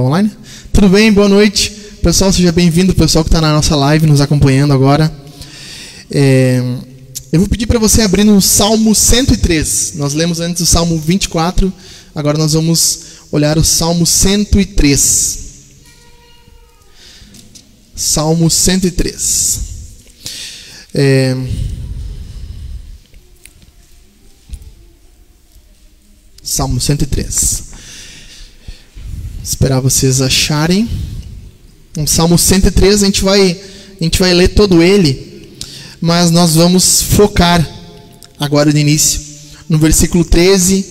Online? Tudo bem? Boa noite. Pessoal, seja bem-vindo, pessoal que está na nossa live, nos acompanhando agora. É, eu vou pedir para você abrir no Salmo 103. Nós lemos antes o Salmo 24, agora nós vamos olhar o Salmo 103. Salmo 103. É, Salmo 103. Esperar vocês acharem. Um Salmo 103, a gente vai a gente vai ler todo ele, mas nós vamos focar agora no início no versículo 13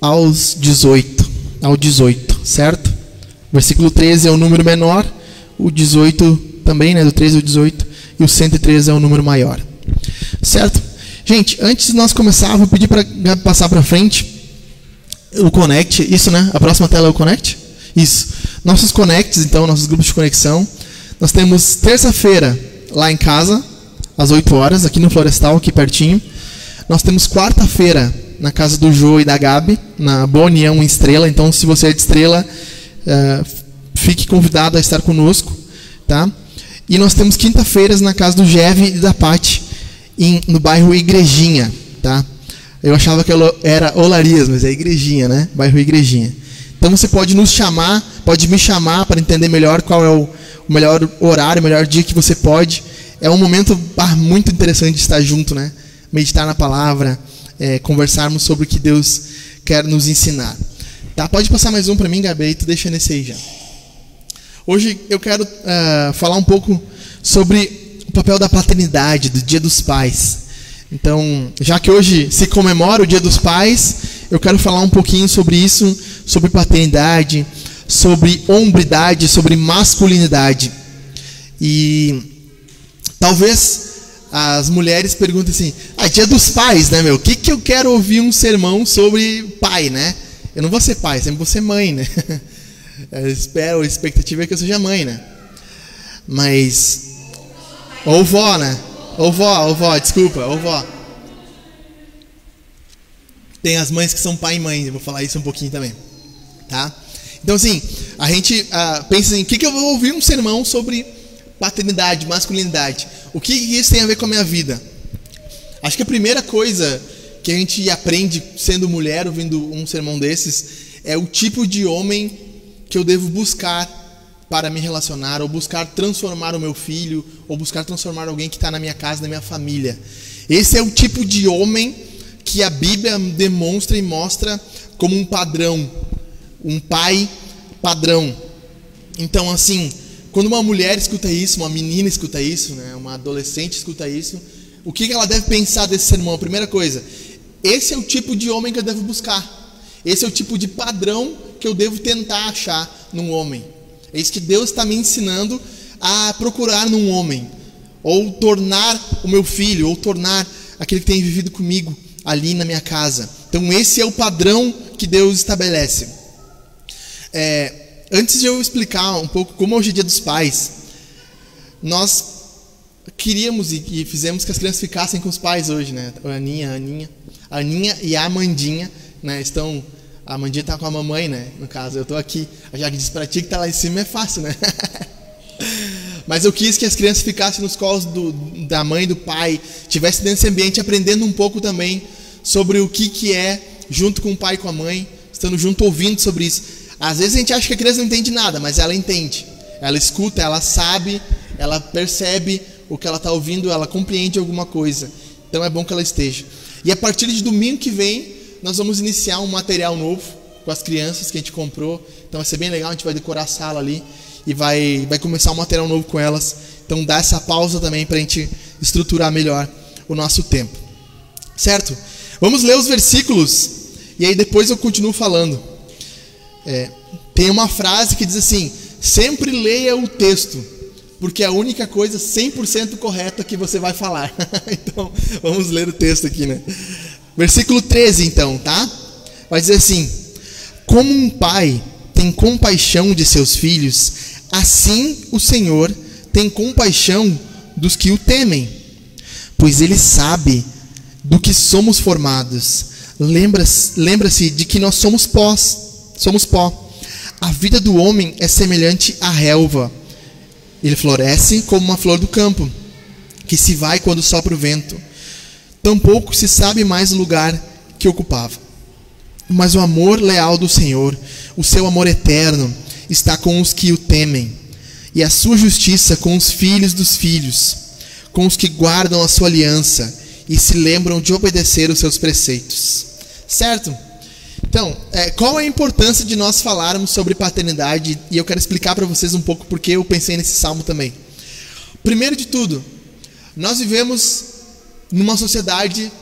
aos 18, ao 18, certo? O versículo 13 é o número menor, o 18 também, né, do 13 ao 18, e o 113 é o número maior. Certo? Gente, antes de nós começar, vou pedir para passar para frente o Connect, isso, né? A próxima tela é o Connect? Isso. Nossos Connects, então, nossos grupos de conexão. Nós temos terça-feira lá em casa, às 8 horas, aqui no Florestal, aqui pertinho. Nós temos quarta-feira na casa do Jô e da Gabi, na Boa União em Estrela. Então, se você é de Estrela, uh, fique convidado a estar conosco, tá? E nós temos quinta-feiras na casa do Jeve e da Pati, no bairro Igrejinha, tá? Eu achava que era Olarias, mas é Igrejinha, né? Bairro Igrejinha. Então você pode nos chamar, pode me chamar para entender melhor qual é o, melhor horário, o melhor dia que você pode. É um momento ah, muito interessante de estar junto, né? Meditar na palavra, é, conversarmos sobre o que Deus quer nos ensinar. Tá? Pode passar mais um para mim, Gabi, tu deixa nesse aí já. Hoje eu quero uh, falar um pouco sobre o papel da paternidade, do Dia dos Pais. Então, já que hoje se comemora o Dia dos Pais, eu quero falar um pouquinho sobre isso, sobre paternidade, sobre hombridade, sobre masculinidade. E talvez as mulheres perguntem assim: "Ah, Dia dos Pais, né, meu? O que que eu quero ouvir um sermão sobre pai, né? Eu não vou ser pai, sempre vou ser mãe, né? Espero, a expectativa é que eu seja mãe, né? Mas ou vó, né? Ô vó, ô vó, desculpa, ô vó. Tem as mães que são pai e mãe, eu vou falar isso um pouquinho também. Tá? Então, assim, a gente uh, pensa assim: o que, que eu vou ouvir um sermão sobre paternidade, masculinidade? O que isso tem a ver com a minha vida? Acho que a primeira coisa que a gente aprende sendo mulher, ouvindo um sermão desses, é o tipo de homem que eu devo buscar para me relacionar, ou buscar transformar o meu filho, ou buscar transformar alguém que está na minha casa, na minha família. Esse é o tipo de homem que a Bíblia demonstra e mostra como um padrão, um pai padrão. Então, assim, quando uma mulher escuta isso, uma menina escuta isso, né, uma adolescente escuta isso, o que ela deve pensar desse sermão? A primeira coisa, esse é o tipo de homem que eu devo buscar. Esse é o tipo de padrão que eu devo tentar achar num homem. É isso que Deus está me ensinando a procurar num homem, ou tornar o meu filho, ou tornar aquele que tem vivido comigo ali na minha casa. Então, esse é o padrão que Deus estabelece. É, antes de eu explicar um pouco como hoje é dia dos pais, nós queríamos e, fizemos que as crianças ficassem com os pais hoje, né? A Aninha, a Aninha, a Aninha e a Amandinha, né? Estão a Amandinha tá com a mamãe, né? No caso, eu tô aqui. A Jaque disse pra ti que tá lá em cima é fácil, né? Mas eu quis que as crianças ficassem nos colos do, da mãe do pai, tivessem nesse ambiente aprendendo um pouco também sobre o que, que é junto com o pai e com a mãe, estando junto ouvindo sobre isso. Às vezes a gente acha que a criança não entende nada, mas ela entende. Ela escuta, ela sabe, ela percebe o que ela está ouvindo, ela compreende alguma coisa. Então é bom que ela esteja. E a partir de domingo que vem, nós vamos iniciar um material novo com as crianças que a gente comprou. Então vai ser bem legal, a gente vai decorar a sala ali e vai, vai começar um material novo com elas. Então dá essa pausa também para a gente estruturar melhor o nosso tempo. Certo? Vamos ler os versículos e aí depois eu continuo falando. É, tem uma frase que diz assim: sempre leia o texto, porque é a única coisa 100% correta que você vai falar. então, vamos ler o texto aqui, né? Versículo 13, então, tá? Vai dizer assim: Como um pai tem compaixão de seus filhos, assim o Senhor tem compaixão dos que o temem, pois ele sabe do que somos formados. Lembra-se lembra de que nós somos pós, somos pó. A vida do homem é semelhante à relva. Ele floresce como uma flor do campo, que se vai quando sopra o vento. Tampouco se sabe mais o lugar que ocupava. Mas o amor leal do Senhor, o seu amor eterno, está com os que o temem, e a sua justiça com os filhos dos filhos, com os que guardam a sua aliança e se lembram de obedecer os seus preceitos. Certo? Então, é, qual é a importância de nós falarmos sobre paternidade? E eu quero explicar para vocês um pouco porque eu pensei nesse salmo também. Primeiro de tudo, nós vivemos numa sociedade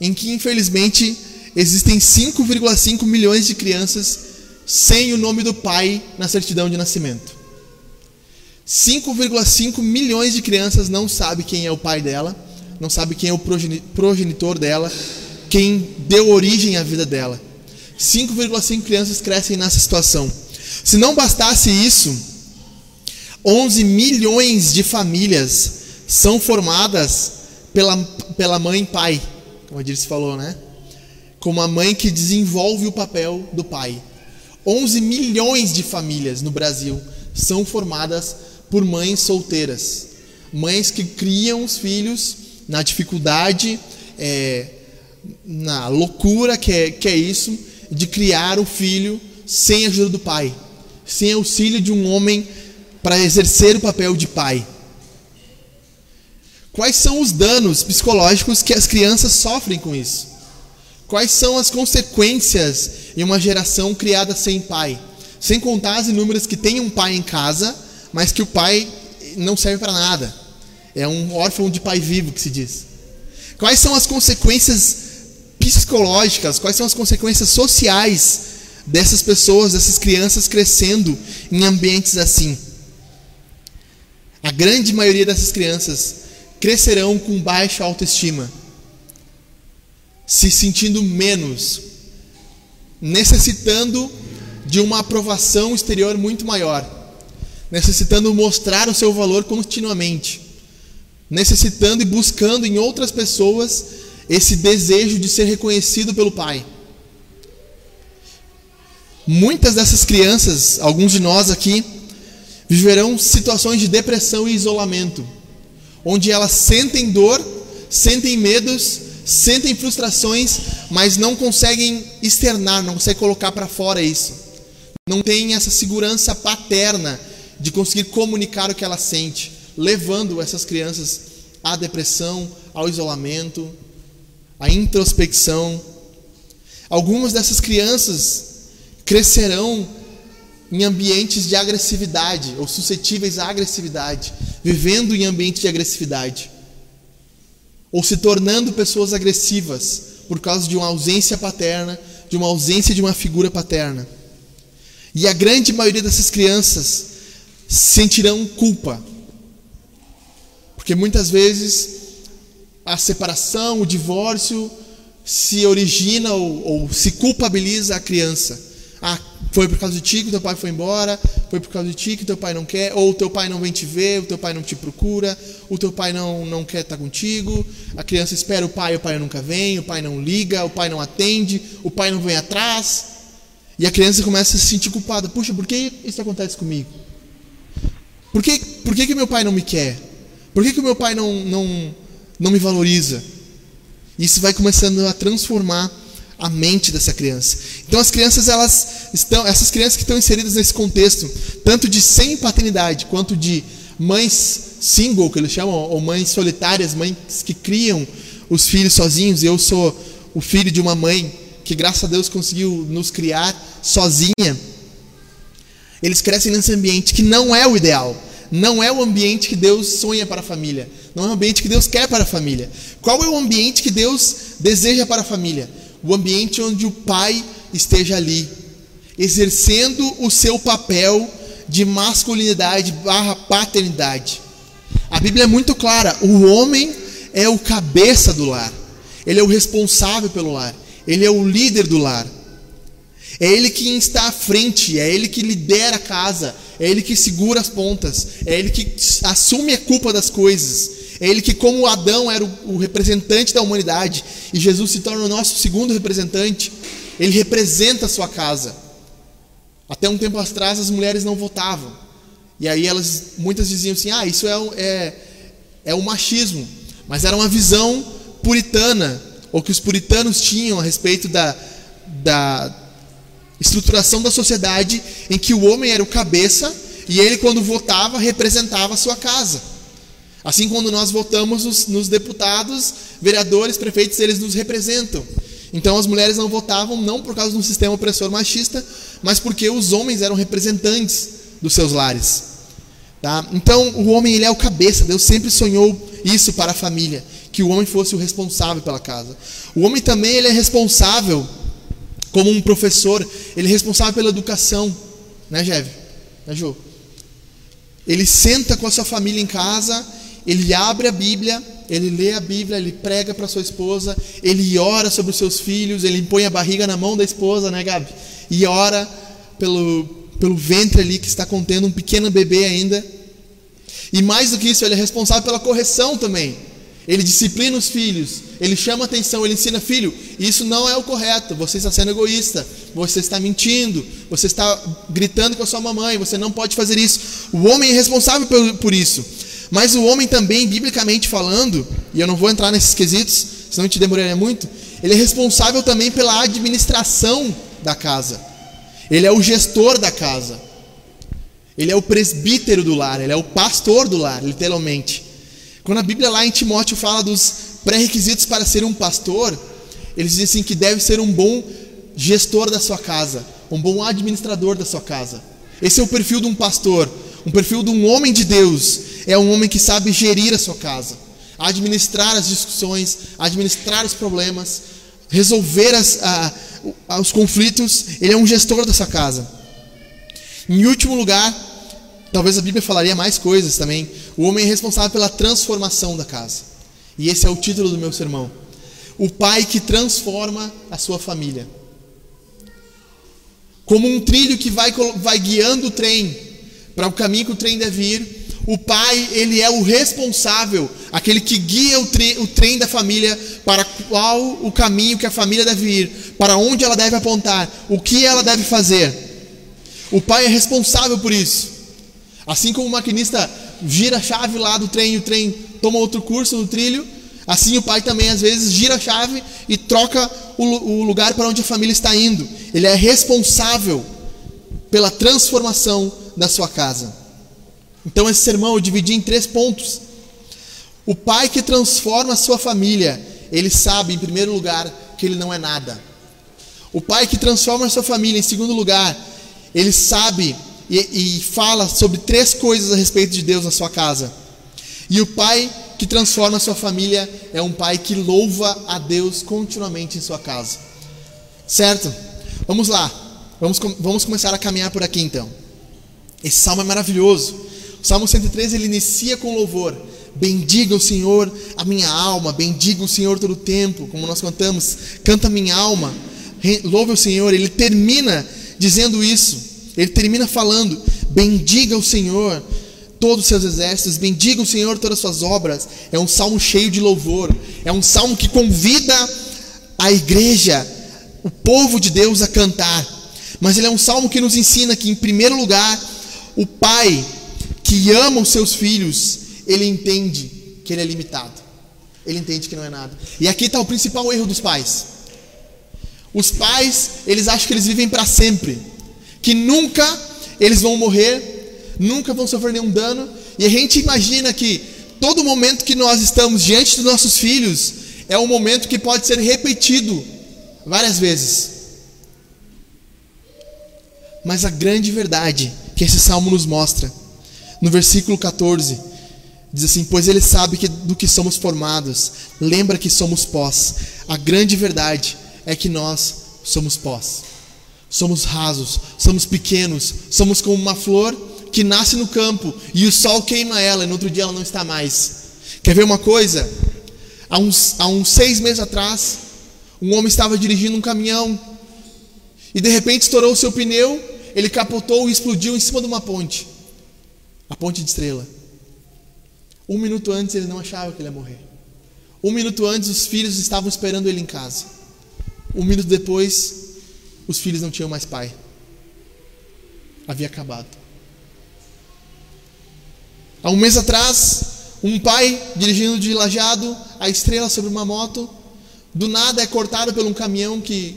em que, infelizmente, existem 5,5 milhões de crianças sem o nome do pai na certidão de nascimento. 5,5 milhões de crianças não sabem quem é o pai dela, não sabe quem é o progenitor dela, quem deu origem à vida dela. 5,5 crianças crescem nessa situação. Se não bastasse isso, 11 milhões de famílias são formadas pela, pela mãe e pai, como a Dirce falou, né? Como a mãe que desenvolve o papel do pai. 11 milhões de famílias no Brasil são formadas por mães solteiras. Mães que criam os filhos na dificuldade, é, na loucura que é, que é isso, de criar o filho sem a ajuda do pai, sem auxílio de um homem para exercer o papel de pai. Quais são os danos psicológicos que as crianças sofrem com isso? Quais são as consequências em uma geração criada sem pai? Sem contar as inúmeras que têm um pai em casa, mas que o pai não serve para nada. É um órfão de pai vivo que se diz. Quais são as consequências psicológicas, quais são as consequências sociais dessas pessoas, dessas crianças crescendo em ambientes assim? A grande maioria dessas crianças crescerão com baixa autoestima, se sentindo menos, necessitando de uma aprovação exterior muito maior, necessitando mostrar o seu valor continuamente necessitando e buscando em outras pessoas esse desejo de ser reconhecido pelo Pai. Muitas dessas crianças, alguns de nós aqui, viverão situações de depressão e isolamento, onde elas sentem dor, sentem medos, sentem frustrações, mas não conseguem externar, não conseguem colocar para fora isso. Não tem essa segurança paterna de conseguir comunicar o que ela sente levando essas crianças à depressão, ao isolamento, à introspecção. Algumas dessas crianças crescerão em ambientes de agressividade ou suscetíveis à agressividade, vivendo em ambientes de agressividade, ou se tornando pessoas agressivas por causa de uma ausência paterna, de uma ausência de uma figura paterna. E a grande maioria dessas crianças sentirão culpa porque muitas vezes a separação, o divórcio se origina ou, ou, se culpabiliza a criança. Ah, foi por causa de ti que teu pai foi embora, foi por causa de ti que teu pai não quer, ou teu pai não vem te ver, o teu pai não te procura, o teu pai não, não quer estar contigo. A criança espera o pai, o pai nunca vem, o pai não liga, o pai não atende, o pai não vem atrás. E a criança começa a se sentir culpada. Puxa, por que isso acontece comigo? Por que, por que, que meu pai não me quer? Por que, que meu pai não, não, não me valoriza? Isso vai começando a transformar a mente dessa criança. Então as crianças elas estão, essas crianças que estão inseridas nesse contexto, tanto de sem paternidade quanto de mães single que eles chamam, ou mães solitárias, mães que criam os filhos sozinhos. Eu sou o filho de uma mãe que graças a Deus conseguiu nos criar sozinha. Eles crescem nesse ambiente que não é o ideal não é o ambiente que Deus sonha para a família. Não é o ambiente que Deus quer para a família. Qual é o ambiente que Deus deseja para a família? O ambiente onde o pai esteja ali, exercendo o seu papel de masculinidade barra paternidade. A Bíblia é muito clara: o homem é o cabeça do lar, ele é o responsável pelo lar, ele é o líder do lar. É ele quem está à frente, é ele que lidera a casa, é ele que segura as pontas, é ele que assume a culpa das coisas, é ele que, como Adão era o, representante da humanidade e Jesus se torna o nosso segundo representante, ele representa a sua casa. Até um tempo atrás as mulheres não votavam. E aí elas, muitas diziam assim: ah, isso é, é, é o machismo. Mas era uma visão puritana, ou que os puritanos tinham a respeito da, da estruturação da sociedade, em que o homem era o cabeça e ele, quando votava, representava a sua casa. Assim, quando nós votamos nos, nos deputados, vereadores, prefeitos, eles nos representam. Então, as mulheres não votavam não por causa de um sistema opressor machista, mas porque os homens eram representantes dos seus lares. Tá? Então, o homem ele é o cabeça. Deus sempre sonhou isso para a família, que o homem fosse o responsável pela casa. O homem também ele é responsável como um professor, ele é responsável pela educação, né, Jeve? Né, Ju? Ele senta com a sua família em casa, ele abre a Bíblia, ele lê a Bíblia, ele prega para sua esposa, ele ora sobre os seus filhos, ele põe a barriga na mão da esposa, né, Gabi? E ora pelo, pelo ventre ali que está contendo um pequeno bebê ainda. E mais do que isso, ele é responsável pela correção também. Ele disciplina os filhos, ele chama atenção, ele ensina, filho, isso não é o correto, você está sendo egoísta, você está mentindo, você está gritando com a sua mamãe, você não pode fazer isso. O homem é responsável por, por isso. Mas o homem também, biblicamente falando, e eu não vou entrar nesses quesitos, senão te demoraria muito, ele é responsável também pela administração da casa. Ele é o gestor da casa. Ele é o presbítero do lar, ele é o pastor do lar, literalmente. Quando a Bíblia lá em Timóteo fala dos pré-requisitos para ser um pastor, eles dizem assim que deve ser um bom gestor da sua casa, um bom administrador da sua casa. Esse é o perfil de um pastor, um perfil de um homem de Deus. É um homem que sabe gerir a sua casa, administrar as discussões, administrar os problemas, resolver as, a, os conflitos. Ele é um gestor dessa casa. Em último lugar, talvez a Bíblia falaria mais coisas também. O homem é responsável pela transformação da casa. E esse é o título do meu sermão. O pai que transforma a sua família. Como um trilho que vai, vai guiando o trem para o caminho que o trem deve ir, o pai, ele é o responsável, aquele que guia o, tre o trem da família para qual o caminho que a família deve ir, para onde ela deve apontar, o que ela deve fazer. O pai é responsável por isso. Assim como o maquinista gira a chave lá do trem e o trem toma outro curso no trilho, assim o pai também às vezes gira a chave e troca o, o lugar para onde a família está indo. Ele é responsável pela transformação da sua casa. Então esse sermão eu dividi em três pontos. O pai que transforma a sua família, ele sabe, em primeiro lugar, que ele não é nada. O pai que transforma a sua família, em segundo lugar, ele sabe e, e fala sobre três coisas a respeito de Deus na sua casa. E o pai que transforma a sua família é um pai que louva a Deus continuamente em sua casa. Certo? Vamos lá. Vamos, vamos começar a caminhar por aqui então. Esse salmo é maravilhoso. Salmo 103 ele inicia com louvor. Bendiga o Senhor a minha alma, bendiga o Senhor todo o tempo, como nós cantamos, canta minha alma, louve o Senhor. Ele termina dizendo isso, ele termina falando: bendiga o Senhor todos os seus exércitos, bendiga o Senhor todas as suas obras. É um salmo cheio de louvor, é um salmo que convida a igreja, o povo de Deus a cantar. Mas ele é um salmo que nos ensina que, em primeiro lugar, o pai que ama os seus filhos, ele entende que ele é limitado. Ele entende que não é nada. E aqui está o principal erro dos pais. Os pais, eles acham que eles vivem para sempre, que nunca eles vão morrer, nunca vão sofrer nenhum dano, e a gente imagina que todo momento que nós estamos diante dos nossos filhos é um momento que pode ser repetido várias vezes. Mas a grande verdade que esse salmo nos mostra. No versículo 14, diz assim: Pois ele sabe que do que somos formados, lembra que somos pós. A grande verdade é que nós somos pós. Somos rasos, somos pequenos, somos como uma flor que nasce no campo e o sol queima ela e no outro dia ela não está mais. Quer ver uma coisa? Há uns, há uns seis meses atrás, um homem estava dirigindo um caminhão e de repente estourou o seu pneu ele capotou e explodiu em cima de uma ponte a ponte de estrela. Um minuto antes ele não achava que ele ia morrer. Um minuto antes os filhos estavam esperando ele em casa. Um minuto depois, os filhos não tinham mais pai. havia acabado. Há um mês atrás, um pai dirigindo de lajado a estrela sobre uma moto, do nada é cortado por um caminhão que,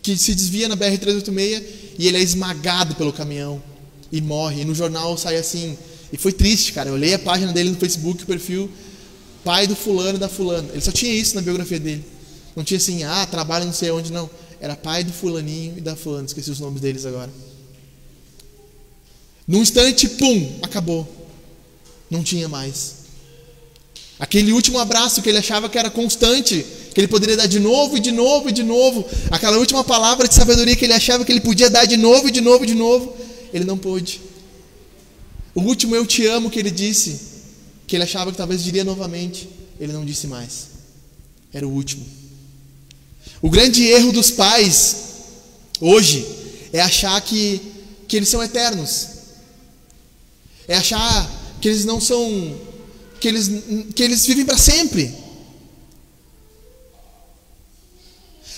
que se desvia na BR-386 e ele é esmagado pelo caminhão e morre. E no jornal sai assim. E foi triste, cara. Eu olhei a página dele no Facebook, o perfil pai do fulano e da fulana. Ele só tinha isso na biografia dele. Não tinha assim, ah, trabalha não sei onde, não. Era pai do fulaninho e da fulana. Esqueci os nomes deles agora. Num instante, pum, acabou. Não tinha mais. Aquele último abraço que ele achava que era constante, que ele poderia dar de novo e de novo e de novo. Aquela última palavra de sabedoria que ele achava que ele podia dar de novo e de novo e de novo, ele não pôde. O último eu te amo que ele disse, que ele achava que talvez diria novamente, ele não disse mais. Era o último. O grande erro dos pais hoje é achar que, que eles são eternos. É achar que eles não são que eles, que eles vivem para sempre.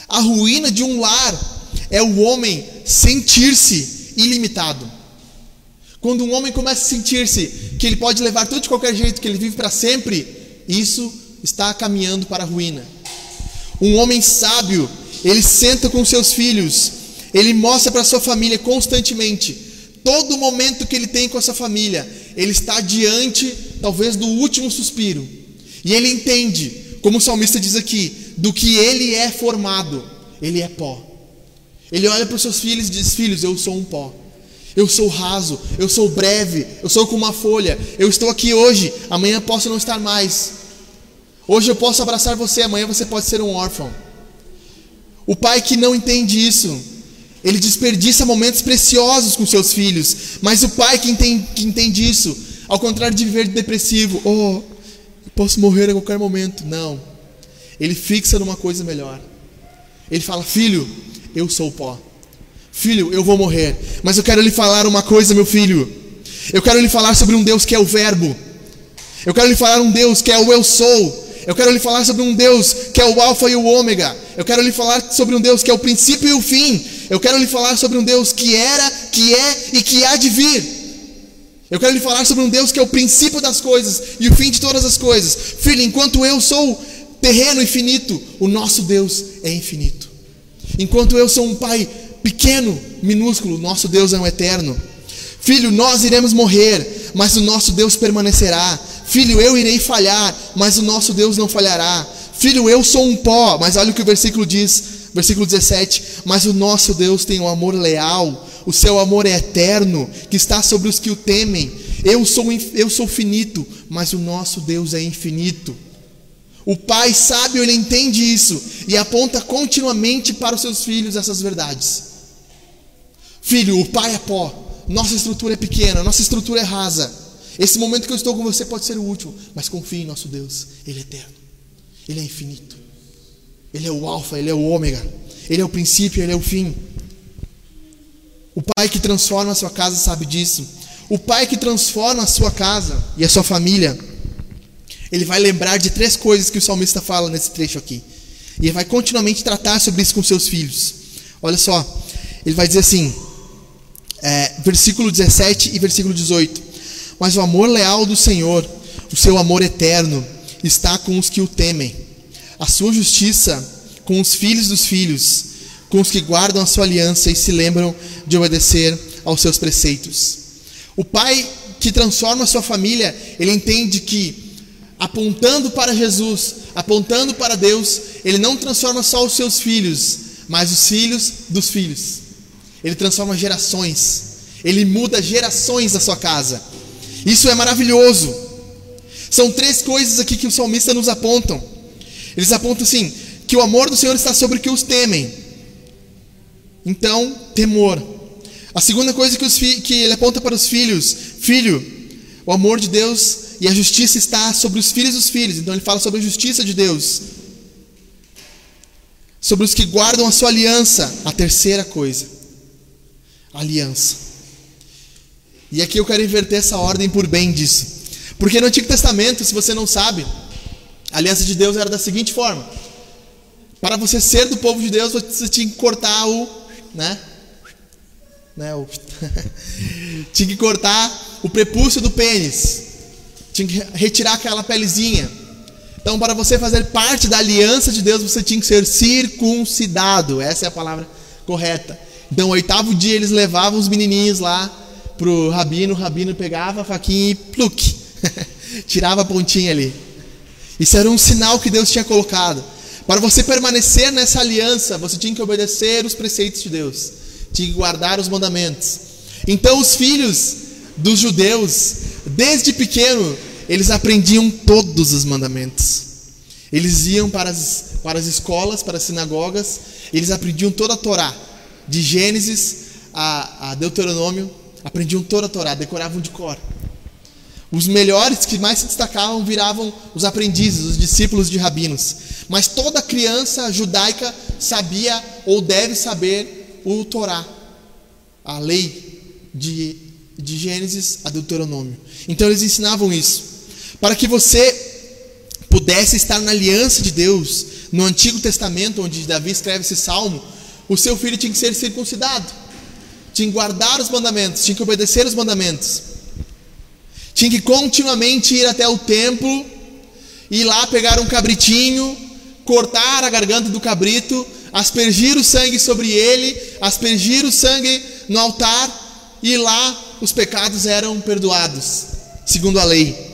A ruína de um lar é o homem sentir-se ilimitado. Quando um homem começa a sentir-se que ele pode levar tudo de qualquer jeito, que ele vive para sempre, isso está caminhando para a ruína. Um homem sábio, ele senta com seus filhos, ele mostra para sua família constantemente todo momento que ele tem com essa família, ele está diante, talvez, do último suspiro. E ele entende, como o salmista diz aqui, do que ele é formado. Ele é pó. Ele olha para os seus filhos e diz: Filhos, eu sou um pó. Eu sou raso, eu sou breve, eu sou como uma folha. Eu estou aqui hoje, amanhã posso não estar mais. Hoje eu posso abraçar você, amanhã você pode ser um órfão. O pai que não entende isso, ele desperdiça momentos preciosos com seus filhos. Mas o pai que entende, que entende isso, ao contrário de viver depressivo, oh, posso morrer a qualquer momento. Não. Ele fixa numa coisa melhor. Ele fala: Filho, eu sou pó. Filho, eu vou morrer. Mas eu quero lhe falar uma coisa, meu filho. Eu quero lhe falar sobre um Deus que é o Verbo. Eu quero lhe falar um Deus que é o Eu Sou. Eu quero lhe falar sobre um Deus que é o Alfa e o Ômega. Eu quero lhe falar sobre um Deus que é o princípio e o fim. Eu quero lhe falar sobre um Deus que era, que é e que há de vir. Eu quero lhe falar sobre um Deus que é o princípio das coisas e o fim de todas as coisas. Filho, enquanto eu sou terreno infinito, o nosso Deus é infinito. Enquanto eu sou um pai pequeno, minúsculo, nosso Deus é um eterno. Filho, nós iremos morrer, mas o nosso Deus permanecerá. Filho, eu irei falhar, mas o nosso Deus não falhará. Filho, eu sou um pó, mas olha o que o versículo diz, versículo 17: Mas o nosso Deus tem um amor leal, o seu amor é eterno, que está sobre os que o temem. Eu sou, eu sou finito, mas o nosso Deus é infinito. O pai sábio, ele entende isso e aponta continuamente para os seus filhos essas verdades. Filho, o pai é pó, nossa estrutura é pequena, nossa estrutura é rasa. Esse momento que eu estou com você pode ser o último, mas confie em nosso Deus, Ele é eterno, Ele é infinito, Ele é o Alfa, Ele é o Ômega, Ele é o princípio, Ele é o fim. O Pai que transforma a sua casa sabe disso. O Pai que transforma a sua casa e a sua família, ele vai lembrar de três coisas que o salmista fala nesse trecho aqui. E ele vai continuamente tratar sobre isso com seus filhos. Olha só, ele vai dizer assim, é, versículo 17 e versículo 18. Mas o amor leal do Senhor, o seu amor eterno, está com os que o temem. A sua justiça com os filhos dos filhos, com os que guardam a sua aliança e se lembram de obedecer aos seus preceitos. O pai que transforma a sua família, ele entende que apontando para Jesus, apontando para Deus, ele não transforma só os seus filhos, mas os filhos dos filhos. Ele transforma gerações. Ele muda gerações da sua casa. Isso é maravilhoso. São três coisas aqui que o salmista nos apontam. Eles apontam assim: que o amor do Senhor está sobre que os temem. Então, temor. A segunda coisa que, que ele aponta para os filhos: filho, o amor de Deus e a justiça está sobre os filhos dos filhos. Então, ele fala sobre a justiça de Deus. Sobre os que guardam a sua aliança. A terceira coisa: aliança. E aqui eu quero inverter essa ordem por bem disso. Porque no Antigo Testamento, se você não sabe, a aliança de Deus era da seguinte forma: para você ser do povo de Deus, você tinha que cortar o, né, né? Tinha que cortar o prepúcio do pênis. Tinha que retirar aquela pelezinha. Então, para você fazer parte da aliança de Deus, você tinha que ser circuncidado. Essa é a palavra correta. Então, oitavo dia, eles levavam os menininhos lá pro rabino. O rabino pegava a faquinha e pluque. Tirava a pontinha ali. Isso era um sinal que Deus tinha colocado. Para você permanecer nessa aliança, você tinha que obedecer os preceitos de Deus, tinha que guardar os mandamentos. Então, os filhos dos judeus, desde pequeno, eles aprendiam todos os mandamentos. Eles iam para as, para as escolas, para as sinagogas, eles aprendiam toda a Torá, de Gênesis a, a Deuteronômio, aprendiam toda a Torá, decoravam de cor. Os melhores que mais se destacavam viravam os aprendizes, os discípulos de rabinos. Mas toda criança judaica sabia ou deve saber o Torá, a lei de, de Gênesis a Deuteronômio. Então eles ensinavam isso. Para que você pudesse estar na aliança de Deus, no Antigo Testamento, onde Davi escreve esse salmo, o seu filho tinha que ser circuncidado, tinha que guardar os mandamentos, tinha que obedecer os mandamentos. Tinha que continuamente ir até o templo, ir lá pegar um cabritinho, cortar a garganta do cabrito, aspergir o sangue sobre ele, aspergir o sangue no altar, e lá os pecados eram perdoados, segundo a lei.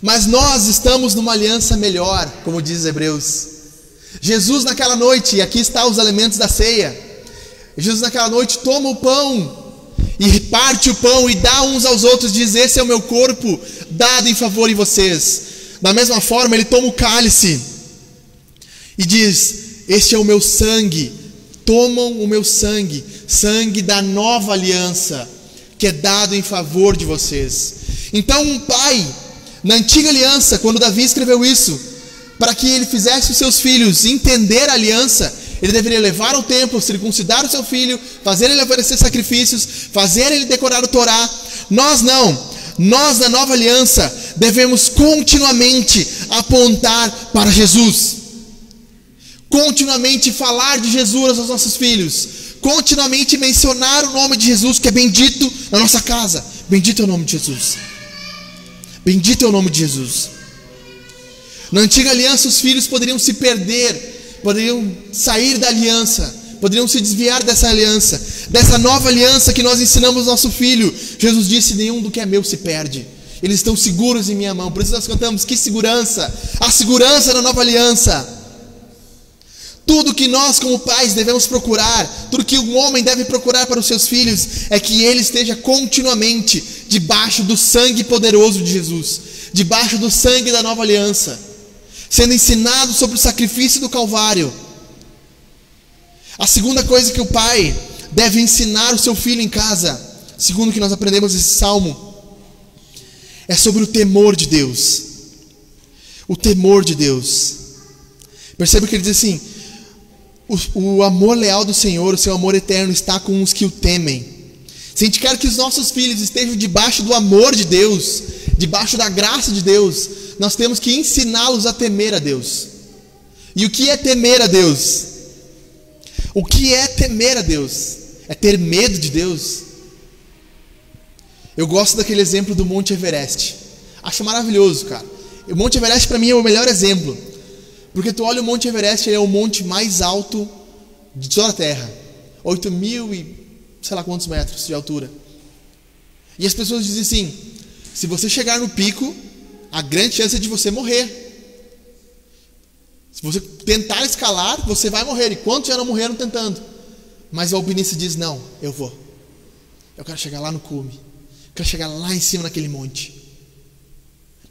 Mas nós estamos numa aliança melhor, como diz Hebreus. Jesus naquela noite, aqui está os elementos da ceia. Jesus naquela noite toma o pão e parte o pão e dá uns aos outros, diz: Esse é o meu corpo, dado em favor de vocês. Da mesma forma, ele toma o cálice e diz: Este é o meu sangue, tomam o meu sangue, sangue da nova aliança, que é dado em favor de vocês. Então, um pai, na antiga aliança, quando Davi escreveu isso, para que ele fizesse os seus filhos entender a aliança, ele deveria levar ao templo, circuncidar o seu filho, fazer ele oferecer sacrifícios, fazer ele decorar o Torá. Nós não. Nós, na nova aliança, devemos continuamente apontar para Jesus. Continuamente falar de Jesus aos nossos filhos. Continuamente mencionar o nome de Jesus, que é bendito na nossa casa. Bendito é o nome de Jesus. Bendito é o nome de Jesus. Na antiga aliança, os filhos poderiam se perder poderiam sair da aliança, poderiam se desviar dessa aliança, dessa nova aliança que nós ensinamos nosso filho. Jesus disse: Nenhum do que é meu se perde. Eles estão seguros em minha mão. Por isso nós cantamos: Que segurança! A segurança da nova aliança. Tudo que nós, como pais, devemos procurar, tudo que um homem deve procurar para os seus filhos, é que ele esteja continuamente debaixo do sangue poderoso de Jesus, debaixo do sangue da nova aliança sendo ensinado sobre o sacrifício do Calvário. A segunda coisa que o pai deve ensinar o seu filho em casa, segundo que nós aprendemos nesse salmo, é sobre o temor de Deus. O temor de Deus. Perceba que ele diz assim: o, o amor leal do Senhor, o seu amor eterno, está com os que o temem. Se a gente quer que os nossos filhos estejam debaixo do amor de Deus, debaixo da graça de Deus, nós temos que ensiná-los a temer a Deus. E o que é temer a Deus? O que é temer a Deus? É ter medo de Deus. Eu gosto daquele exemplo do Monte Everest. Acho maravilhoso, cara. O Monte Everest para mim é o melhor exemplo. Porque tu olha o Monte Everest, ele é o monte mais alto de toda a Terra. 8 mil e sei lá quantos metros de altura. E as pessoas dizem assim: se você chegar no pico, a grande chance é de você morrer. Se você tentar escalar, você vai morrer. E quantos já não morreram tentando? Mas o alpinista diz: Não, eu vou. Eu quero chegar lá no cume. Eu quero chegar lá em cima naquele monte.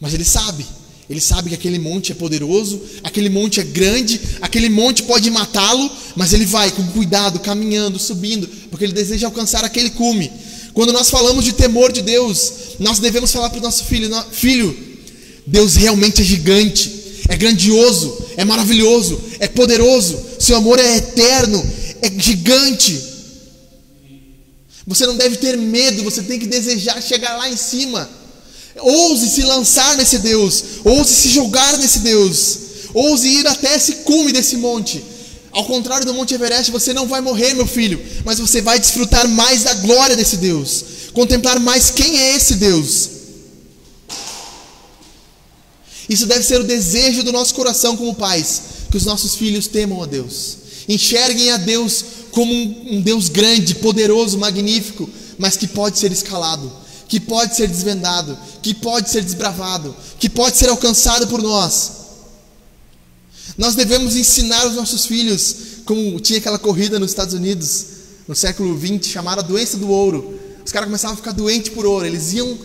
Mas ele sabe. Ele sabe que aquele monte é poderoso, aquele monte é grande, aquele monte pode matá-lo, mas ele vai com cuidado, caminhando, subindo, porque ele deseja alcançar aquele cume. Quando nós falamos de temor de Deus, nós devemos falar para o nosso filho: Filho, Deus realmente é gigante, é grandioso, é maravilhoso, é poderoso, seu amor é eterno, é gigante. Você não deve ter medo, você tem que desejar chegar lá em cima. Ouse se lançar nesse Deus, ouse se jogar nesse Deus, ouse ir até esse cume desse monte. Ao contrário do Monte Everest, você não vai morrer, meu filho, mas você vai desfrutar mais da glória desse Deus, contemplar mais quem é esse Deus. Isso deve ser o desejo do nosso coração como pais, que os nossos filhos temam a Deus, enxerguem a Deus como um, um Deus grande, poderoso, magnífico, mas que pode ser escalado, que pode ser desvendado, que pode ser desbravado, que pode ser alcançado por nós. Nós devemos ensinar os nossos filhos, como tinha aquela corrida nos Estados Unidos, no século XX, chamada doença do ouro. Os caras começavam a ficar doentes por ouro, eles iam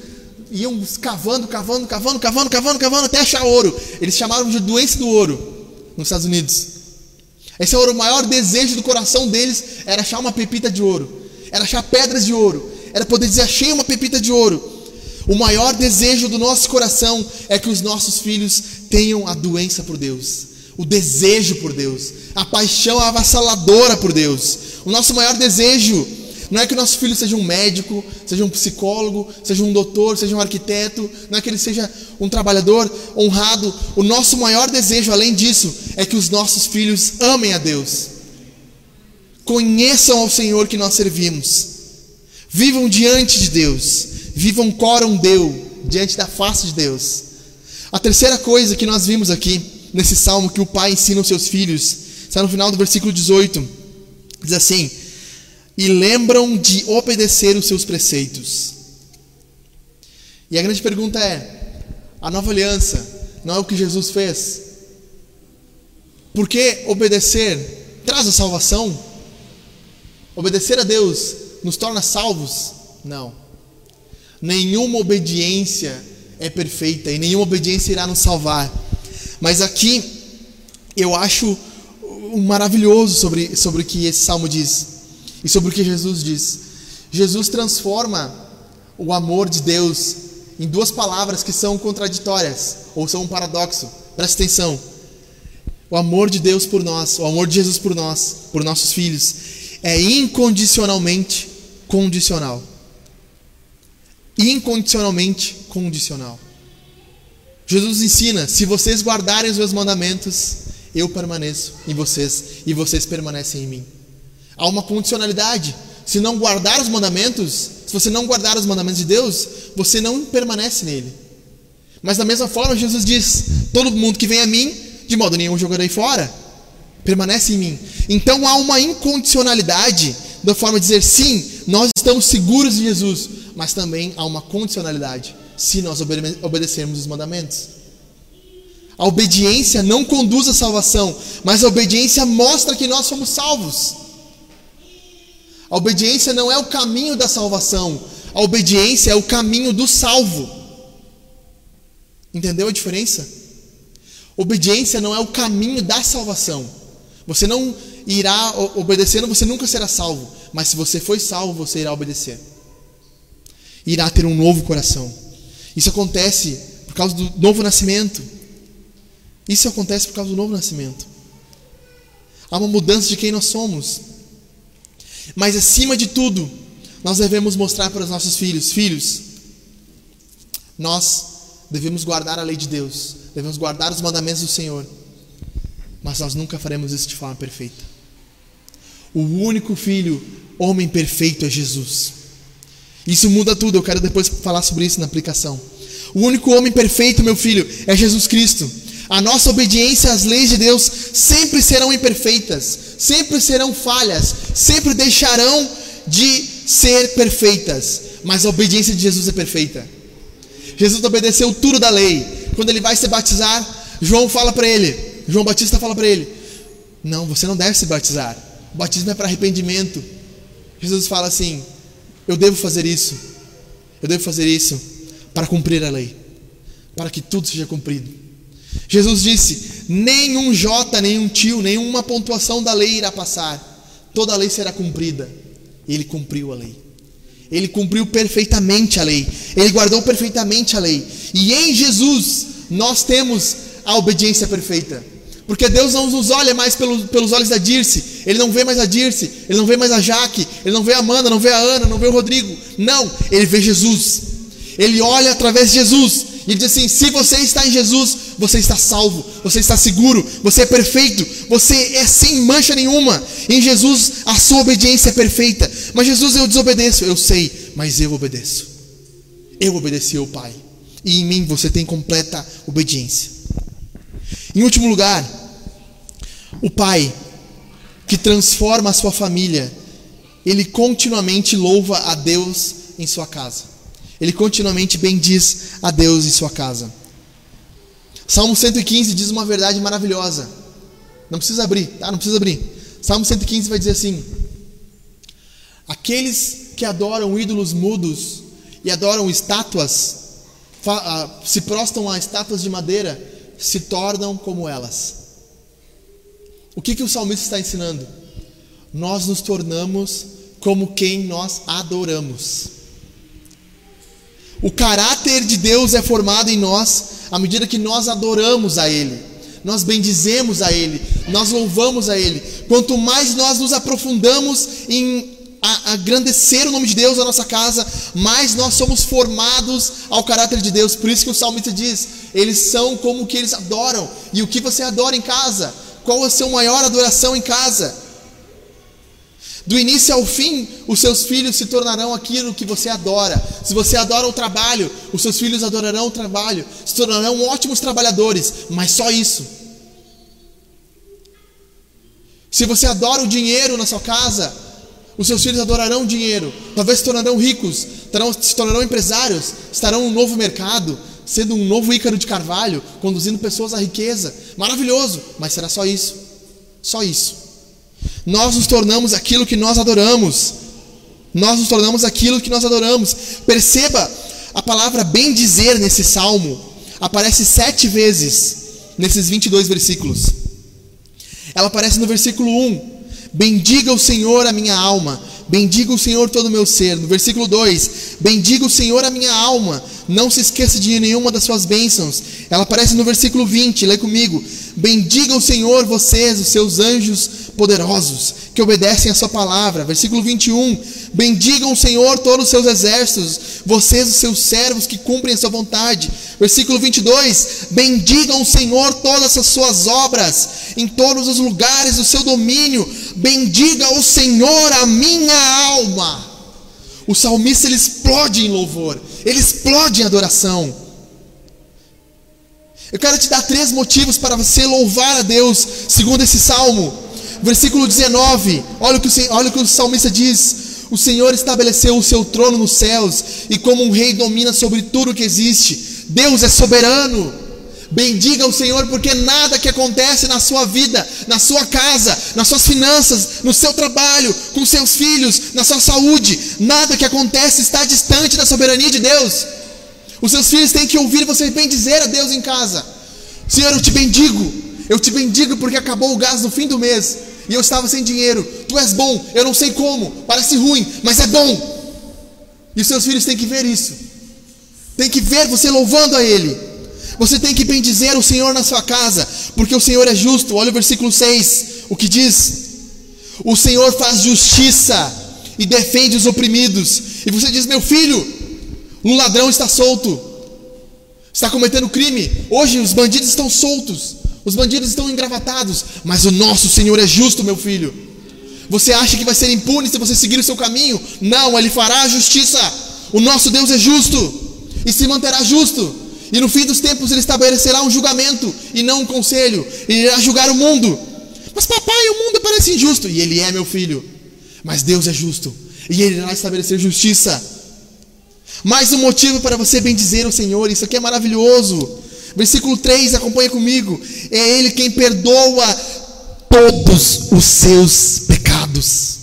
iam cavando, cavando, cavando, cavando, cavando, cavando até achar ouro. Eles chamaram de doença do ouro nos Estados Unidos. Esse era o maior desejo do coração deles, era achar uma pepita de ouro, era achar pedras de ouro, era poder dizer achei uma pepita de ouro. O maior desejo do nosso coração é que os nossos filhos tenham a doença por Deus, o desejo por Deus, a paixão avassaladora por Deus. O nosso maior desejo não é que o nosso filho seja um médico, seja um psicólogo, seja um doutor, seja um arquiteto, não é que ele seja um trabalhador honrado. O nosso maior desejo, além disso, é que os nossos filhos amem a Deus, conheçam ao Senhor que nós servimos, vivam diante de Deus, vivam coram Deus, diante da face de Deus. A terceira coisa que nós vimos aqui, nesse salmo que o pai ensina aos seus filhos, está no final do versículo 18, diz assim e lembram de obedecer os seus preceitos. E a grande pergunta é: a nova aliança não é o que Jesus fez? Porque obedecer traz a salvação? Obedecer a Deus nos torna salvos? Não. Nenhuma obediência é perfeita e nenhuma obediência irá nos salvar. Mas aqui eu acho maravilhoso sobre, sobre o que esse salmo diz e sobre o que Jesus diz. Jesus transforma o amor de Deus em duas palavras que são contraditórias ou são um paradoxo. Presta atenção. O amor de Deus por nós, o amor de Jesus por nós, por nossos filhos, é incondicionalmente condicional. Incondicionalmente condicional. Jesus ensina: se vocês guardarem os meus mandamentos, eu permaneço em vocês e vocês permanecem em mim. Há uma condicionalidade. Se não guardar os mandamentos, se você não guardar os mandamentos de Deus, você não permanece nele. Mas da mesma forma, Jesus diz: Todo mundo que vem a mim, de modo nenhum jogarei fora. Permanece em mim. Então há uma incondicionalidade da forma de dizer sim, nós estamos seguros de Jesus, mas também há uma condicionalidade se nós obede obedecermos os mandamentos. A obediência não conduz à salvação, mas a obediência mostra que nós somos salvos. A obediência não é o caminho da salvação, a obediência é o caminho do salvo. Entendeu a diferença? Obediência não é o caminho da salvação. Você não irá obedecendo, você nunca será salvo. Mas se você foi salvo, você irá obedecer. Irá ter um novo coração. Isso acontece por causa do novo nascimento. Isso acontece por causa do novo nascimento. Há uma mudança de quem nós somos. Mas acima de tudo, nós devemos mostrar para os nossos filhos: filhos, nós devemos guardar a lei de Deus, devemos guardar os mandamentos do Senhor, mas nós nunca faremos isso de forma perfeita. O único filho, homem perfeito, é Jesus. Isso muda tudo, eu quero depois falar sobre isso na aplicação. O único homem perfeito, meu filho, é Jesus Cristo. A nossa obediência às leis de Deus sempre serão imperfeitas, sempre serão falhas, sempre deixarão de ser perfeitas, mas a obediência de Jesus é perfeita. Jesus obedeceu tudo da lei. Quando ele vai se batizar, João fala para ele, João Batista fala para ele: Não, você não deve se batizar. O batismo é para arrependimento. Jesus fala assim: Eu devo fazer isso. Eu devo fazer isso para cumprir a lei, para que tudo seja cumprido. Jesus disse: nenhum J, nenhum tio, nenhuma pontuação da lei irá passar, toda a lei será cumprida. Ele cumpriu a lei. Ele cumpriu perfeitamente a lei. Ele guardou perfeitamente a lei. E em Jesus nós temos a obediência perfeita. Porque Deus não nos olha mais pelos, pelos olhos da Dirce. Ele não vê mais a Dirce. Ele não vê mais a Jaque. Ele não vê a Amanda, não vê a Ana, não vê o Rodrigo. Não, ele vê Jesus. Ele olha através de Jesus. E diz assim: se você está em Jesus, você está salvo, você está seguro, você é perfeito, você é sem mancha nenhuma. Em Jesus a sua obediência é perfeita. Mas Jesus eu desobedeço, eu sei, mas eu obedeço. Eu obedeci ao Pai. E em mim você tem completa obediência. Em último lugar, o Pai que transforma a sua família, ele continuamente louva a Deus em sua casa. Ele continuamente bendiz a Deus em sua casa. Salmo 115 diz uma verdade maravilhosa. Não precisa abrir, tá? Não precisa abrir. Salmo 115 vai dizer assim: Aqueles que adoram ídolos mudos e adoram estátuas, ah, se prostam a estátuas de madeira, se tornam como elas. O que, que o salmista está ensinando? Nós nos tornamos como quem nós adoramos. O caráter de Deus é formado em nós à medida que nós adoramos a Ele, nós bendizemos a Ele, nós louvamos a Ele. Quanto mais nós nos aprofundamos em agrandecer o nome de Deus na nossa casa, mais nós somos formados ao caráter de Deus. Por isso que o salmista diz: eles são como que eles adoram. E o que você adora em casa? Qual a sua maior adoração em casa? Do início ao fim, os seus filhos se tornarão aquilo que você adora. Se você adora o trabalho, os seus filhos adorarão o trabalho, se tornarão ótimos trabalhadores, mas só isso. Se você adora o dinheiro na sua casa, os seus filhos adorarão o dinheiro, talvez se tornarão ricos, se tornarão empresários, estarão um novo mercado, sendo um novo Ícaro de Carvalho, conduzindo pessoas à riqueza. Maravilhoso, mas será só isso. Só isso. Nós nos tornamos aquilo que nós adoramos. Nós nos tornamos aquilo que nós adoramos. Perceba a palavra bem dizer nesse salmo. Aparece sete vezes nesses 22 versículos. Ela aparece no versículo 1. Bendiga o Senhor a minha alma. Bendiga o Senhor todo o meu ser. No versículo 2: Bendiga o Senhor a minha alma. Não se esqueça de nenhuma das suas bênçãos. Ela aparece no versículo 20. Lê comigo. Bendiga o Senhor, vocês, os seus anjos poderosos, que obedecem a sua palavra. Versículo 21. Bendigam o Senhor todos os seus exércitos, vocês, os seus servos que cumprem a sua vontade. Versículo 22. Bendigam o Senhor todas as suas obras, em todos os lugares do seu domínio. Bendiga o Senhor a minha alma. O salmista ele explode em louvor, ele explode em adoração. Eu quero te dar três motivos para você louvar a Deus, segundo esse salmo. Versículo 19, olha o que o, olha o, que o salmista diz: O Senhor estabeleceu o seu trono nos céus, e como um rei domina sobre tudo que existe. Deus é soberano. Bendiga o Senhor, porque nada que acontece na sua vida, na sua casa, nas suas finanças, no seu trabalho, com seus filhos, na sua saúde, nada que acontece está distante da soberania de Deus. Os seus filhos têm que ouvir você bendizer a Deus em casa. Senhor, eu te bendigo. Eu te bendigo porque acabou o gás no fim do mês e eu estava sem dinheiro. Tu és bom, eu não sei como, parece ruim, mas é bom. E os seus filhos têm que ver isso. Tem que ver você louvando a Ele. Você tem que bendizer o Senhor na sua casa, porque o Senhor é justo. Olha o versículo 6, o que diz: O Senhor faz justiça e defende os oprimidos. E você diz: Meu filho, um ladrão está solto, está cometendo crime. Hoje os bandidos estão soltos, os bandidos estão engravatados, mas o nosso Senhor é justo, meu filho. Você acha que vai ser impune se você seguir o seu caminho? Não, Ele fará a justiça. O nosso Deus é justo e se manterá justo. E no fim dos tempos Ele estabelecerá um julgamento e não um conselho. Ele irá julgar o mundo. Mas papai, o mundo parece injusto. E Ele é, meu filho. Mas Deus é justo. E Ele irá estabelecer justiça. Mais um motivo para você bendizer o Senhor, isso aqui é maravilhoso. Versículo 3, acompanha comigo. É Ele quem perdoa todos os seus pecados.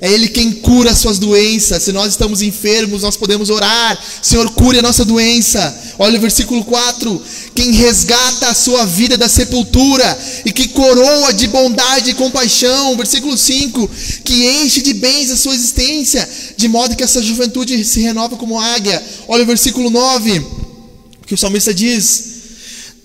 É Ele quem cura as suas doenças. Se nós estamos enfermos, nós podemos orar. Senhor, cure a nossa doença. Olha o versículo 4: Quem resgata a sua vida da sepultura e que coroa de bondade e compaixão. Versículo 5: Que enche de bens a sua existência, de modo que essa juventude se renova como águia. Olha o versículo 9: Que o salmista diz: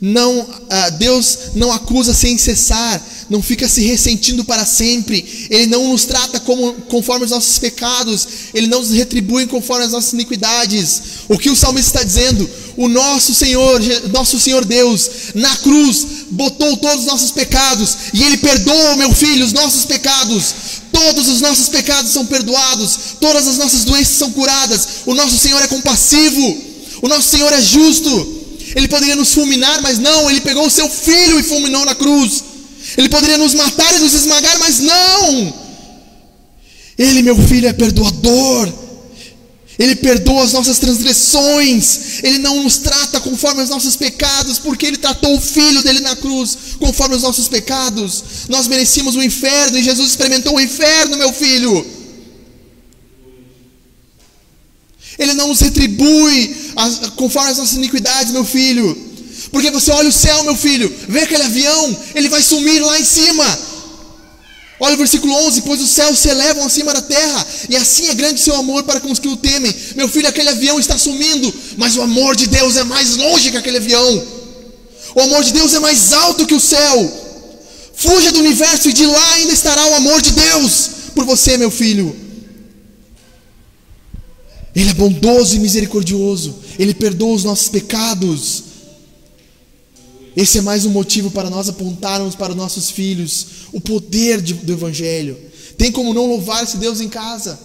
não, uh, Deus não acusa sem cessar, não fica se ressentindo para sempre, Ele não nos trata como, conforme os nossos pecados, Ele não nos retribui conforme as nossas iniquidades. O que o salmista está dizendo? o nosso Senhor, nosso Senhor Deus, na cruz, botou todos os nossos pecados e Ele perdoa, meu filho, os nossos pecados. Todos os nossos pecados são perdoados, todas as nossas doenças são curadas. O nosso Senhor é compassivo, o nosso Senhor é justo. Ele poderia nos fulminar, mas não, Ele pegou o seu filho e fulminou na cruz. Ele poderia nos matar e nos esmagar, mas não. Ele, meu filho, é perdoador. Ele perdoa as nossas transgressões, Ele não nos trata conforme os nossos pecados, porque Ele tratou o Filho dele na cruz conforme os nossos pecados. Nós merecíamos o inferno e Jesus experimentou o inferno, meu filho. Ele não nos retribui as, conforme as nossas iniquidades, meu filho. Porque você olha o céu, meu filho, vê aquele avião, ele vai sumir lá em cima. Olha o versículo 11: Pois os céus se elevam acima da terra, e assim é grande seu amor para com os que o temem. Meu filho, aquele avião está sumindo, mas o amor de Deus é mais longe que aquele avião. O amor de Deus é mais alto que o céu. Fuja do universo e de lá ainda estará o amor de Deus por você, meu filho. Ele é bondoso e misericordioso, ele perdoa os nossos pecados. Esse é mais um motivo para nós apontarmos para os nossos filhos o poder de, do Evangelho. Tem como não louvar esse Deus em casa?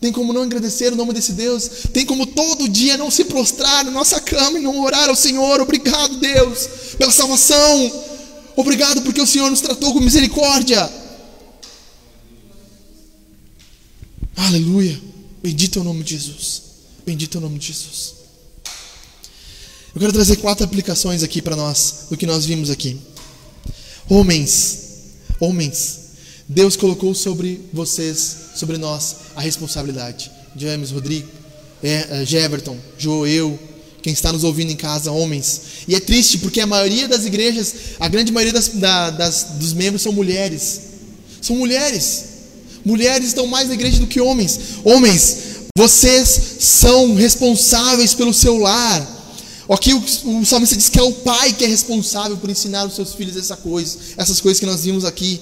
Tem como não agradecer o nome desse Deus? Tem como todo dia não se prostrar na nossa cama e não orar ao Senhor? Obrigado, Deus, pela salvação. Obrigado porque o Senhor nos tratou com misericórdia. Aleluia. Bendito é o nome de Jesus. Bendito é o nome de Jesus. Eu quero trazer quatro aplicações aqui para nós do que nós vimos aqui. Homens, homens, Deus colocou sobre vocês, sobre nós, a responsabilidade. James, Rodrigo, é, é, Jeverton, Joel, quem está nos ouvindo em casa, homens. E é triste porque a maioria das igrejas, a grande maioria das, da, das, dos membros são mulheres. São mulheres. Mulheres estão mais na igreja do que homens. Homens, vocês são responsáveis pelo seu lar. Aqui o, o salmista diz que é o pai que é responsável por ensinar os seus filhos essa coisa, essas coisas que nós vimos aqui.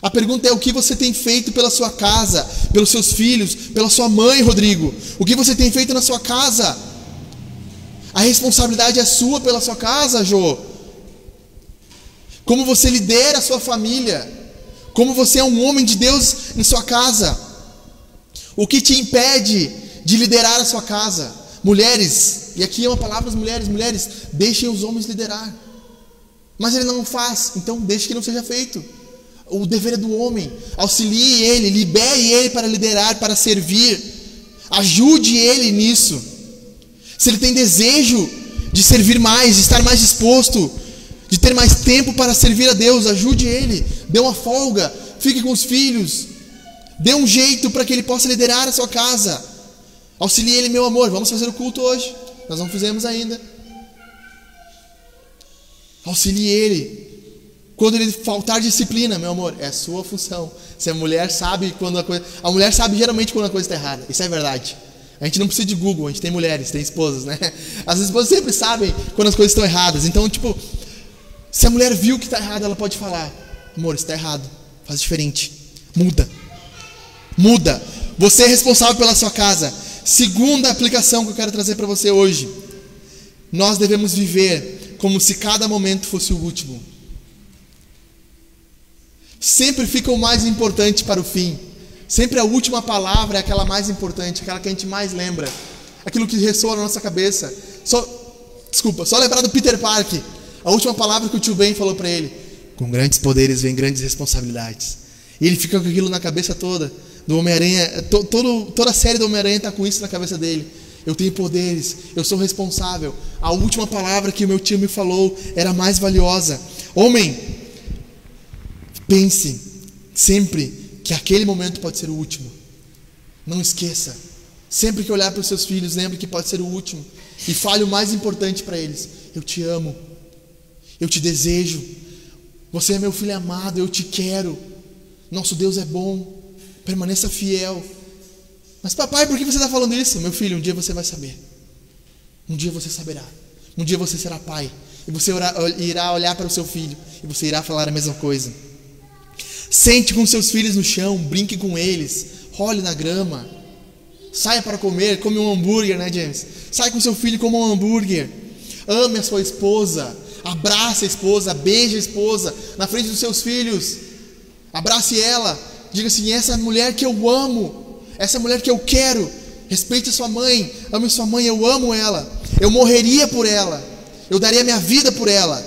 A pergunta é o que você tem feito pela sua casa, pelos seus filhos, pela sua mãe, Rodrigo? O que você tem feito na sua casa? A responsabilidade é sua pela sua casa, Jô. Como você lidera a sua família? Como você é um homem de Deus em sua casa? O que te impede de liderar a sua casa? Mulheres, e aqui é uma palavra às mulheres: mulheres, deixem os homens liderar. Mas ele não faz, então deixe que não seja feito. O dever é do homem. Auxilie ele, libere ele para liderar, para servir. Ajude ele nisso. Se ele tem desejo de servir mais, de estar mais disposto, de ter mais tempo para servir a Deus, ajude ele. Dê uma folga, fique com os filhos. Dê um jeito para que ele possa liderar a sua casa. Auxilie ele, meu amor. Vamos fazer o culto hoje. Nós não fizemos ainda. Auxilie ele. Quando ele faltar disciplina, meu amor, é sua função. Se a mulher sabe quando a coisa. A mulher sabe geralmente quando a coisa está errada. Isso é verdade. A gente não precisa de Google, a gente tem mulheres, tem esposas, né? As esposas sempre sabem quando as coisas estão erradas. Então, tipo, se a mulher viu que está errado, ela pode falar: amor, está errado, faz diferente, muda, muda. Você é responsável pela sua casa. Segunda aplicação que eu quero trazer para você hoje. Nós devemos viver como se cada momento fosse o último. Sempre fica o mais importante para o fim. Sempre a última palavra é aquela mais importante, aquela que a gente mais lembra. Aquilo que ressoa na nossa cabeça. Só, desculpa, só lembrar do Peter Parker. A última palavra que o tio Ben falou para ele: Com grandes poderes vem grandes responsabilidades. E ele fica com aquilo na cabeça toda do Homem-Aranha, to, toda a série do Homem-Aranha está com isso na cabeça dele. Eu tenho poderes, eu sou responsável. A última palavra que o meu tio me falou era mais valiosa. Homem, pense sempre que aquele momento pode ser o último. Não esqueça. Sempre que olhar para os seus filhos, lembre que pode ser o último. E fale o mais importante para eles: Eu te amo. Eu te desejo. Você é meu filho amado, eu te quero. Nosso Deus é bom. Permaneça fiel. Mas, papai, por que você está falando isso? Meu filho, um dia você vai saber. Um dia você saberá. Um dia você será pai. E você irá olhar para o seu filho. E você irá falar a mesma coisa. Sente com seus filhos no chão. Brinque com eles. Role na grama. Saia para comer, come um hambúrguer, né, James? Sai com seu filho coma um hambúrguer. Ame a sua esposa. Abraça a esposa, beije a esposa na frente dos seus filhos. Abrace ela. Diga assim: essa é mulher que eu amo, essa é mulher que eu quero. Respeite sua mãe, ame sua mãe, eu amo ela. Eu morreria por ela. Eu daria minha vida por ela.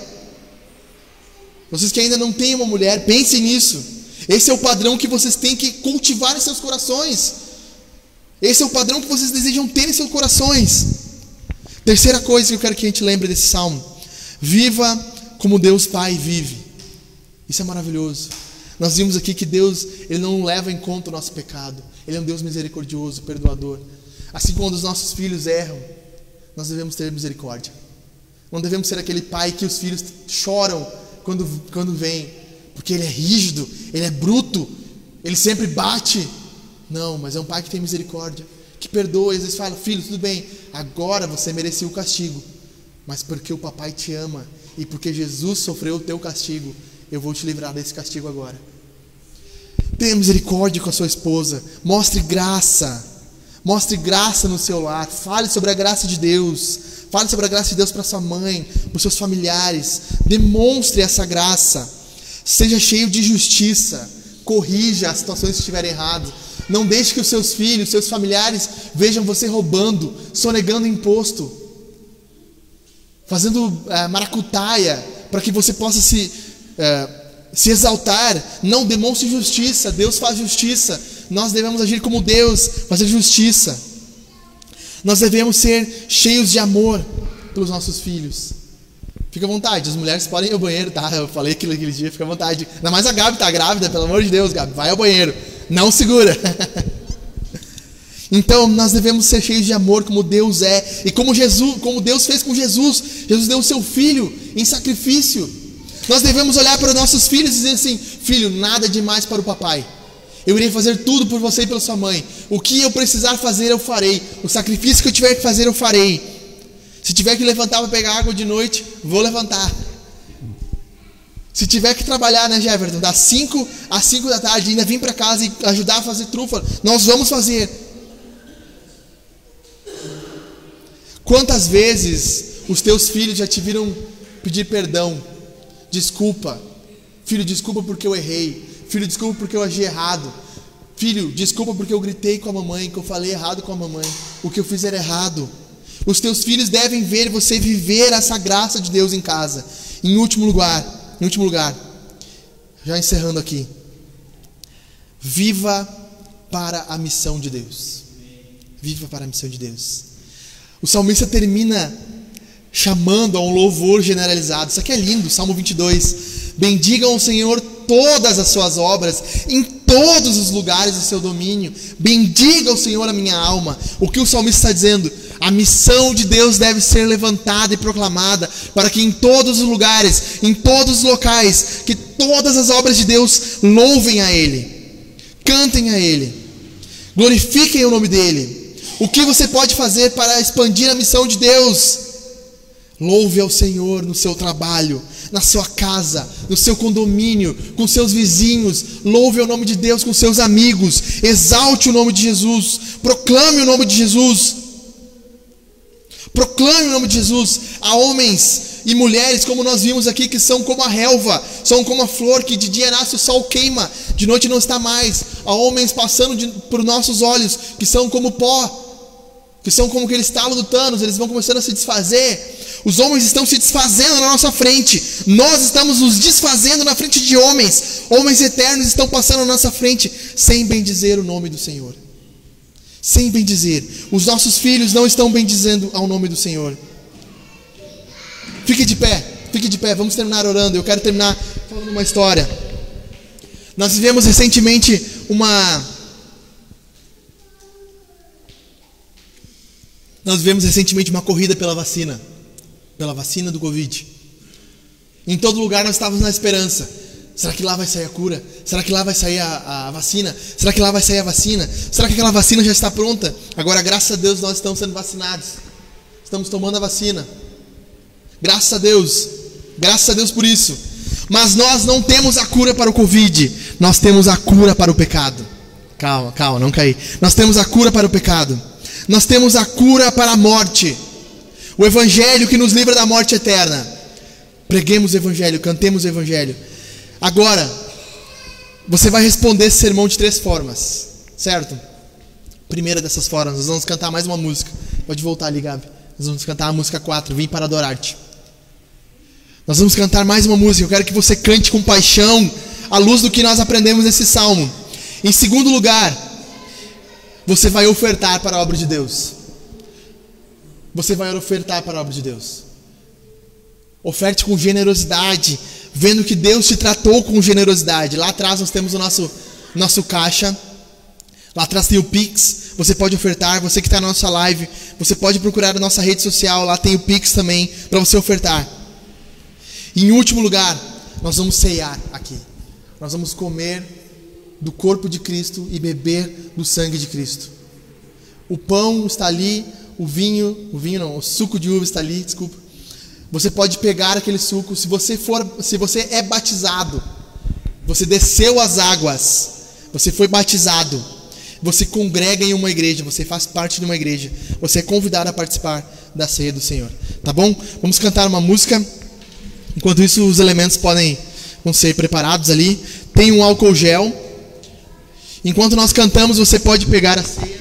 Vocês que ainda não têm uma mulher, pensem nisso. Esse é o padrão que vocês têm que cultivar em seus corações. Esse é o padrão que vocês desejam ter em seus corações. Terceira coisa que eu quero que a gente lembre desse salmo: viva como Deus Pai vive. Isso é maravilhoso. Nós vimos aqui que Deus, ele não leva em conta o nosso pecado. Ele é um Deus misericordioso, perdoador. Assim como os nossos filhos erram, nós devemos ter misericórdia. Não devemos ser aquele pai que os filhos choram quando quando vem, porque ele é rígido, ele é bruto, ele sempre bate. Não, mas é um pai que tem misericórdia, que perdoa, e às vezes fala: "Filho, tudo bem, agora você merecia o castigo, mas porque o papai te ama e porque Jesus sofreu o teu castigo, eu vou te livrar desse castigo agora. Tenha misericórdia com a sua esposa, mostre graça, mostre graça no seu lar, fale sobre a graça de Deus, fale sobre a graça de Deus para sua mãe, para seus familiares, demonstre essa graça, seja cheio de justiça, corrija as situações que estiverem erradas, não deixe que os seus filhos, seus familiares vejam você roubando, sonegando imposto, fazendo uh, maracutaia, para que você possa se é, se exaltar, não demonstre justiça. Deus faz justiça. Nós devemos agir como Deus, fazer justiça. Nós devemos ser cheios de amor pelos nossos filhos. Fica à vontade, as mulheres podem ir ao banheiro, tá? Eu falei aquilo aquele dia, fica à vontade. Ainda mais a Gabi tá grávida, pelo amor de Deus, Gabi, vai ao banheiro. Não segura. Então nós devemos ser cheios de amor como Deus é e como Jesus, como Deus fez com Jesus. Jesus deu o seu filho em sacrifício. Nós devemos olhar para os nossos filhos e dizer assim: Filho, nada demais para o papai. Eu irei fazer tudo por você e pela sua mãe. O que eu precisar fazer, eu farei. O sacrifício que eu tiver que fazer, eu farei. Se tiver que levantar para pegar água de noite, vou levantar. Se tiver que trabalhar, né, Jefferson, das 5 às 5 da tarde, ainda vir para casa e ajudar a fazer trufa, nós vamos fazer. Quantas vezes os teus filhos já te viram pedir perdão desculpa. Filho, desculpa porque eu errei. Filho, desculpa porque eu agi errado. Filho, desculpa porque eu gritei com a mamãe, que eu falei errado com a mamãe. O que eu fiz era errado. Os teus filhos devem ver você viver essa graça de Deus em casa. Em último lugar, em último lugar, já encerrando aqui. Viva para a missão de Deus. Viva para a missão de Deus. O salmista termina chamando a um louvor generalizado. Isso aqui é lindo, Salmo 22. Bendigam o Senhor todas as suas obras, em todos os lugares do seu domínio. Bendiga o Senhor a minha alma. O que o salmista está dizendo? A missão de Deus deve ser levantada e proclamada, para que em todos os lugares, em todos os locais, que todas as obras de Deus louvem a Ele, cantem a Ele, glorifiquem o nome dEle. O que você pode fazer para expandir a missão de Deus? Louve ao Senhor no seu trabalho, na sua casa, no seu condomínio, com seus vizinhos. Louve o nome de Deus com seus amigos. Exalte o nome de Jesus. Proclame o nome de Jesus. Proclame o nome de Jesus a homens e mulheres, como nós vimos aqui, que são como a relva, são como a flor que de dia nasce o sol queima, de noite não está mais. A homens passando de, por nossos olhos, que são como pó, que são como aquele estalo do Thanos, eles vão começando a se desfazer os homens estão se desfazendo na nossa frente. Nós estamos nos desfazendo na frente de homens. Homens eternos estão passando na nossa frente sem bendizer o nome do Senhor. Sem bendizer. Os nossos filhos não estão bendizendo ao nome do Senhor. Fique de pé. Fique de pé. Vamos terminar orando. Eu quero terminar falando uma história. Nós vivemos recentemente uma Nós vivemos recentemente uma corrida pela vacina pela vacina do Covid. Em todo lugar nós estávamos na esperança. Será que lá vai sair a cura? Será que lá vai sair a, a, vacina? Será que lá vai sair a vacina? Será que aquela vacina já está pronta? Agora, graças a Deus, nós estamos sendo vacinados. Estamos tomando a vacina. Graças a Deus. Graças a Deus por isso. Mas nós não temos a cura para o Covid. Nós temos a cura para o pecado. Calma, calma, não caí. Nós temos a cura para o pecado. Nós temos a cura para a morte. O evangelho que nos livra da morte eterna. Preguemos o evangelho, cantemos o evangelho. Agora, você vai responder esse sermão de três formas, certo? Primeira dessas formas, nós vamos cantar mais uma música. Pode voltar ali, Gabi. Nós vamos cantar a música 4, Vim para adorar-te. Nós vamos cantar mais uma música. Eu quero que você cante com paixão, à luz do que nós aprendemos nesse salmo. Em segundo lugar, você vai ofertar para a obra de Deus. Você vai ofertar para a obra de Deus. Oferte com generosidade, vendo que Deus te tratou com generosidade. Lá atrás nós temos o nosso, nosso caixa. Lá atrás tem o Pix. Você pode ofertar. Você que está na nossa live, você pode procurar a nossa rede social. Lá tem o Pix também para você ofertar. E em último lugar, nós vamos ceiar aqui. Nós vamos comer do corpo de Cristo e beber do sangue de Cristo. O pão está ali, o vinho, o vinho não, o suco de uva está ali, desculpa. Você pode pegar aquele suco, se você for, se você é batizado, você desceu as águas, você foi batizado, você congrega em uma igreja, você faz parte de uma igreja, você é convidado a participar da ceia do Senhor, tá bom? Vamos cantar uma música. Enquanto isso, os elementos podem vão ser preparados ali. Tem um álcool gel. Enquanto nós cantamos, você pode pegar a ceia.